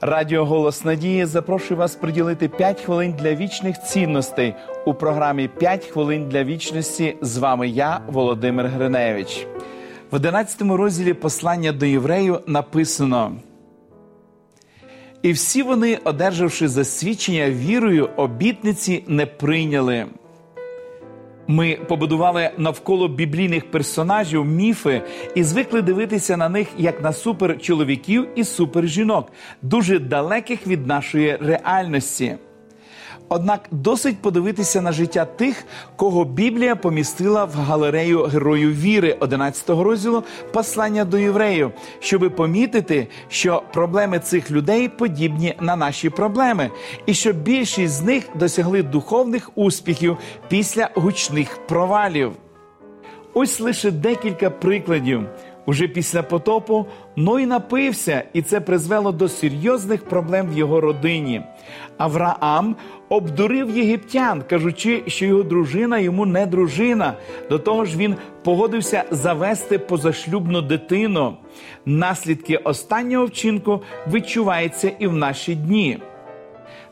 Радіо Голос Надії запрошує вас приділити 5 хвилин для вічних цінностей у програмі «5 хвилин для вічності. З вами я, Володимир Гриневич. В 11 розділі послання до єврею написано. І всі вони, одержавши засвідчення вірою, обітниці не прийняли. Ми побудували навколо біблійних персонажів міфи і звикли дивитися на них як на супер чоловіків і супер жінок, дуже далеких від нашої реальності. Однак досить подивитися на життя тих, кого Біблія помістила в галерею героїв віри 11 розділу послання до євреїв, щоби помітити, що проблеми цих людей подібні на наші проблеми, і що більшість з них досягли духовних успіхів після гучних провалів. Ось лише декілька прикладів. Уже після потопу Ной напився, і це призвело до серйозних проблем в його родині. Авраам обдурив єгиптян, кажучи, що його дружина йому не дружина. До того ж, він погодився завести позашлюбну дитину. Наслідки останнього вчинку відчуваються і в наші дні.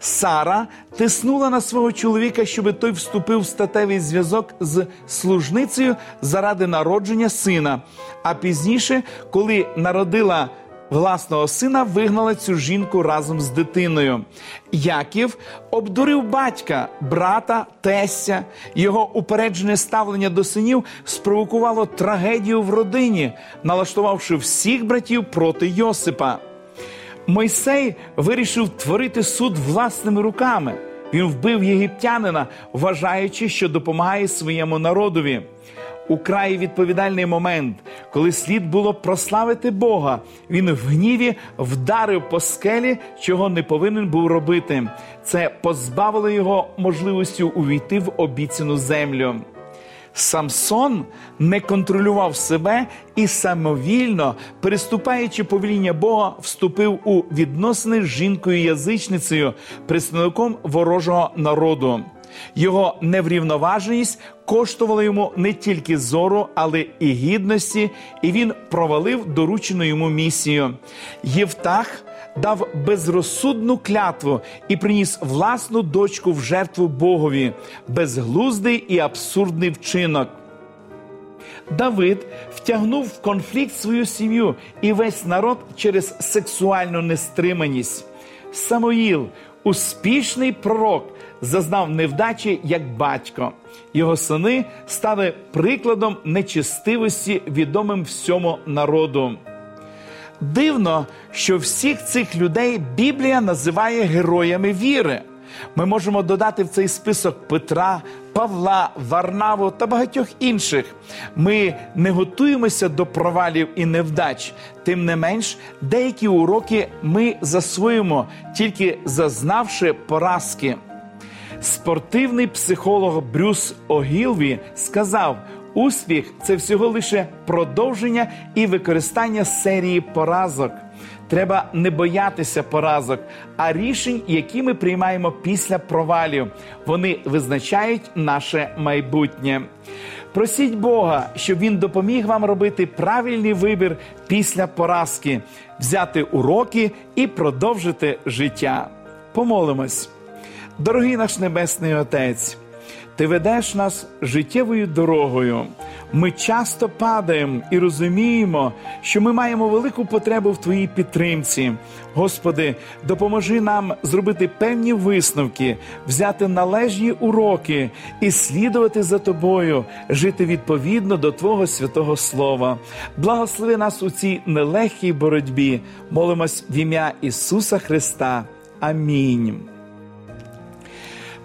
Сара тиснула на свого чоловіка, щоб той вступив в статевий зв'язок з служницею заради народження сина. А пізніше, коли народила власного сина, вигнала цю жінку разом з дитиною. Яків обдурив батька, брата, тестя. Його упереджене ставлення до синів спровокувало трагедію в родині, налаштувавши всіх братів проти Йосипа. Мойсей вирішив творити суд власними руками. Він вбив єгиптянина, вважаючи, що допомагає своєму народові. Украй відповідальний момент, коли слід було прославити Бога, він в гніві вдарив по скелі, чого не повинен був робити. Це позбавило його можливості увійти в обіцяну землю. Самсон не контролював себе і самовільно, переступаючи повіління Бога, вступив у відносини з жінкою-язичницею, представником ворожого народу. Його неврівноваженість коштувала йому не тільки зору, але і гідності, і він провалив доручену йому місію. Євтах дав безрозсудну клятву і приніс власну дочку в жертву Богові, безглуздий і абсурдний вчинок. Давид втягнув в конфлікт свою сім'ю і весь народ через сексуальну нестриманість. Самоїл, успішний пророк, зазнав невдачі як батько. Його сини стали прикладом нечестивості, відомим всьому народу. Дивно, що всіх цих людей Біблія називає героями віри. Ми можемо додати в цей список Петра, Павла, Варнаву та багатьох інших. Ми не готуємося до провалів і невдач. Тим не менш, деякі уроки ми засвоїмо, тільки зазнавши поразки. Спортивний психолог Брюс Огілві сказав: успіх це всього лише продовження і використання серії поразок. Треба не боятися поразок, а рішень, які ми приймаємо після провалів. Вони визначають наше майбутнє. Просіть Бога, щоб він допоміг вам робити правильний вибір після поразки, взяти уроки і продовжити життя. Помолимось. Дорогий наш Небесний Отець, Ти ведеш нас життєвою дорогою. Ми часто падаємо і розуміємо, що ми маємо велику потребу в Твоїй підтримці. Господи, допоможи нам зробити певні висновки, взяти належні уроки і слідувати за Тобою, жити відповідно до Твого святого Слова. Благослови нас у цій нелегкій боротьбі. Молимось в ім'я Ісуса Христа. Амінь.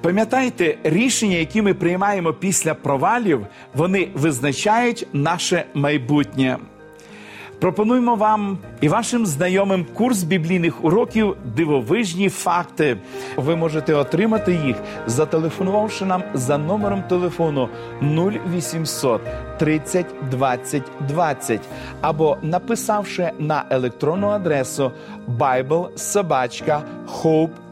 Пам'ятайте, рішення, які ми приймаємо після провалів, вони визначають наше майбутнє. Пропонуємо вам і вашим знайомим курс біблійних уроків Дивовижні факти. Ви можете отримати їх, зателефонувавши нам за номером телефону 0800 30 20 20 або написавши на електронну адресу biblesobachka.hope.ua.